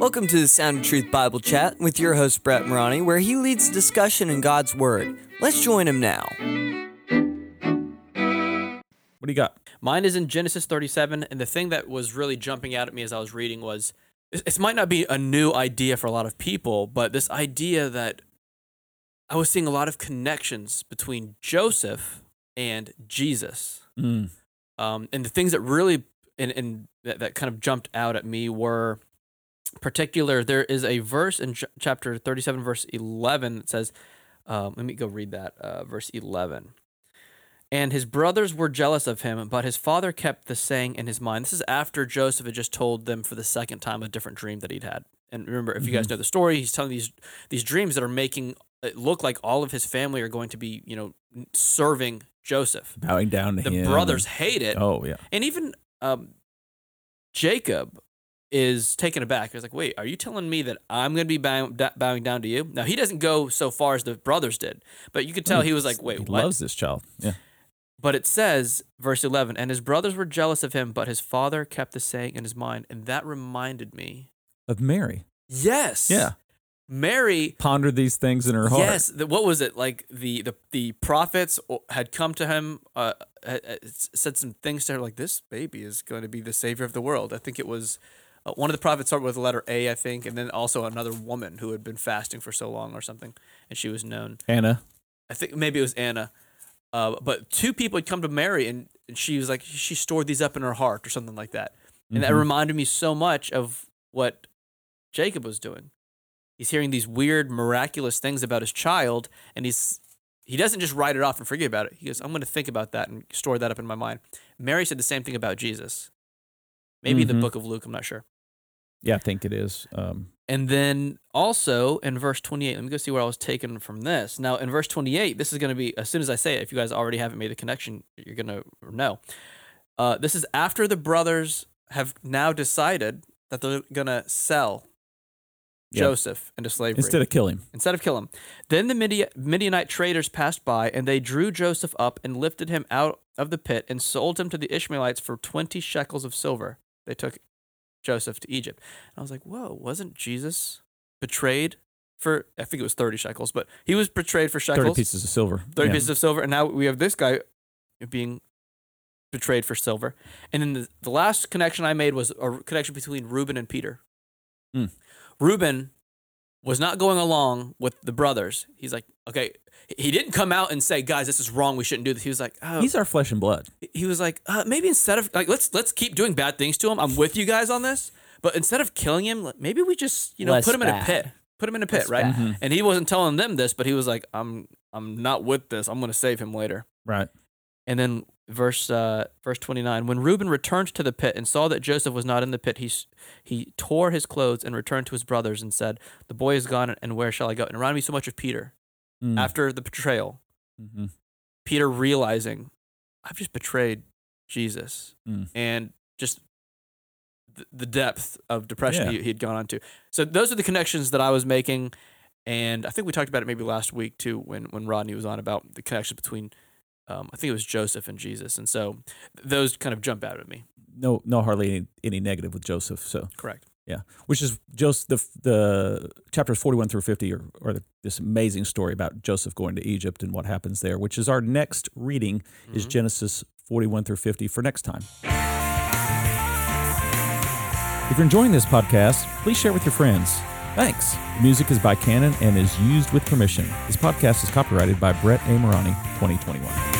Welcome to the Sound of Truth Bible Chat with your host, Brett Morani, where he leads discussion in God's Word. Let's join him now. What do you got? Mine is in Genesis 37, and the thing that was really jumping out at me as I was reading was this, this might not be a new idea for a lot of people, but this idea that I was seeing a lot of connections between Joseph and Jesus. Mm. Um, and the things that really and, and that, that kind of jumped out at me were particular there is a verse in ch- chapter 37 verse 11 that says um, let me go read that uh, verse 11 and his brothers were jealous of him but his father kept the saying in his mind. This is after joseph had just told them for the second time a different dream that he'd had. And remember if you guys know the story he's telling these these dreams that are making it look like all of his family are going to be you know serving joseph. Bowing down to the him. The brothers hate it. Oh yeah. and even um, Jacob is taken aback. He's like, "Wait, are you telling me that I'm going to be bowing, bowing down to you?" Now he doesn't go so far as the brothers did, but you could tell mm. he was like, "Wait, he what?" loves this child. Yeah. But it says, verse 11, and his brothers were jealous of him, but his father kept the saying in his mind, and that reminded me. Of Mary. Yes. Yeah. Mary Pondered these things in her heart. Yes, the, what was it like? The the the prophets had come to him, uh, uh, uh had- had said some things to her like, "This baby is going to be the savior of the world." I think it was uh, one of the prophets started with the letter A, I think, and then also another woman who had been fasting for so long or something, and she was known. Anna. I think maybe it was Anna. Uh, but two people had come to Mary, and, and she was like, she stored these up in her heart or something like that. And that Mhm. reminded me so much of what Jacob was doing. He's hearing these weird, miraculous things about his child, and he's he doesn't just write it off and forget about it. He goes, I'm going to think about that and store that up in my mind. Mary said the same thing about Jesus. Maybe Mhm. the book of Luke, I'm not sure. Yeah, I think it is. Um, And then also in verse 28, let me go see where I was taken from this. Now, in verse 28, this is going to be, as soon as I say it, if you guys already haven't made the connection, you're going to know. Uh, this is after the brothers have now decided that they're going to sell Yeah. Joseph into slavery instead of kill him. instead of kill him. Then the Midi- Midianite traders passed by, and they drew Joseph up and lifted him out of the pit and sold him to the Ishmaelites for 20 shekels of silver. They took Joseph to Egypt. And I was like, whoa, wasn't Jesus betrayed for, I think it was 30 shekels, but he was betrayed for shekels, Thirty pieces of silver. 30 Yeah. pieces of silver. And now we have this guy being betrayed for silver. And then the, the last connection I made was a connection between Reuben and Peter. Hmm. Reuben was not going along with the brothers. He's like, okay, he didn't come out and say, guys, this is wrong. We shouldn't do this. He was like, oh, He's our flesh and blood. he was like, uh, maybe instead of like, let's let's keep doing bad things to him. I'm with you guys on this, but instead of killing him, maybe we just you know Less put him in a pit, put him in a pit, Less right? bad. Mhm. And he wasn't telling them this, but he was like, I'm I'm not with this. I'm going to save him later. Right. And then verse uh, verse 29 when Reuben returned to the pit and saw that Joseph was not in the pit he he tore his clothes and returned to his brothers and said the boy is gone and where shall I go? And it reminded me so much of Peter Mm. after the betrayal. Mhm. Peter realizing I've just betrayed Jesus Mm. and just th- the depth of depression Yeah. he, he'd gone on to. So those are the connections that I was making. And I think we talked about it maybe last week too when, when Rodney was on about the connection between, um, I think it was Joseph and Jesus. And so those kind of jump out at me. No, no, hardly any, any negative with Joseph. So Correct. yeah, which is Joseph. The the chapters forty one through fifty are, are this amazing story about Joseph going to Egypt and what happens there. Which is our next reading is Mhm. Genesis forty one through fifty for next time. If you're enjoying this podcast, please share with your friends. Thanks. The music is by Canon and is used with permission. This podcast is copyrighted by Brett A. Morani, 2021.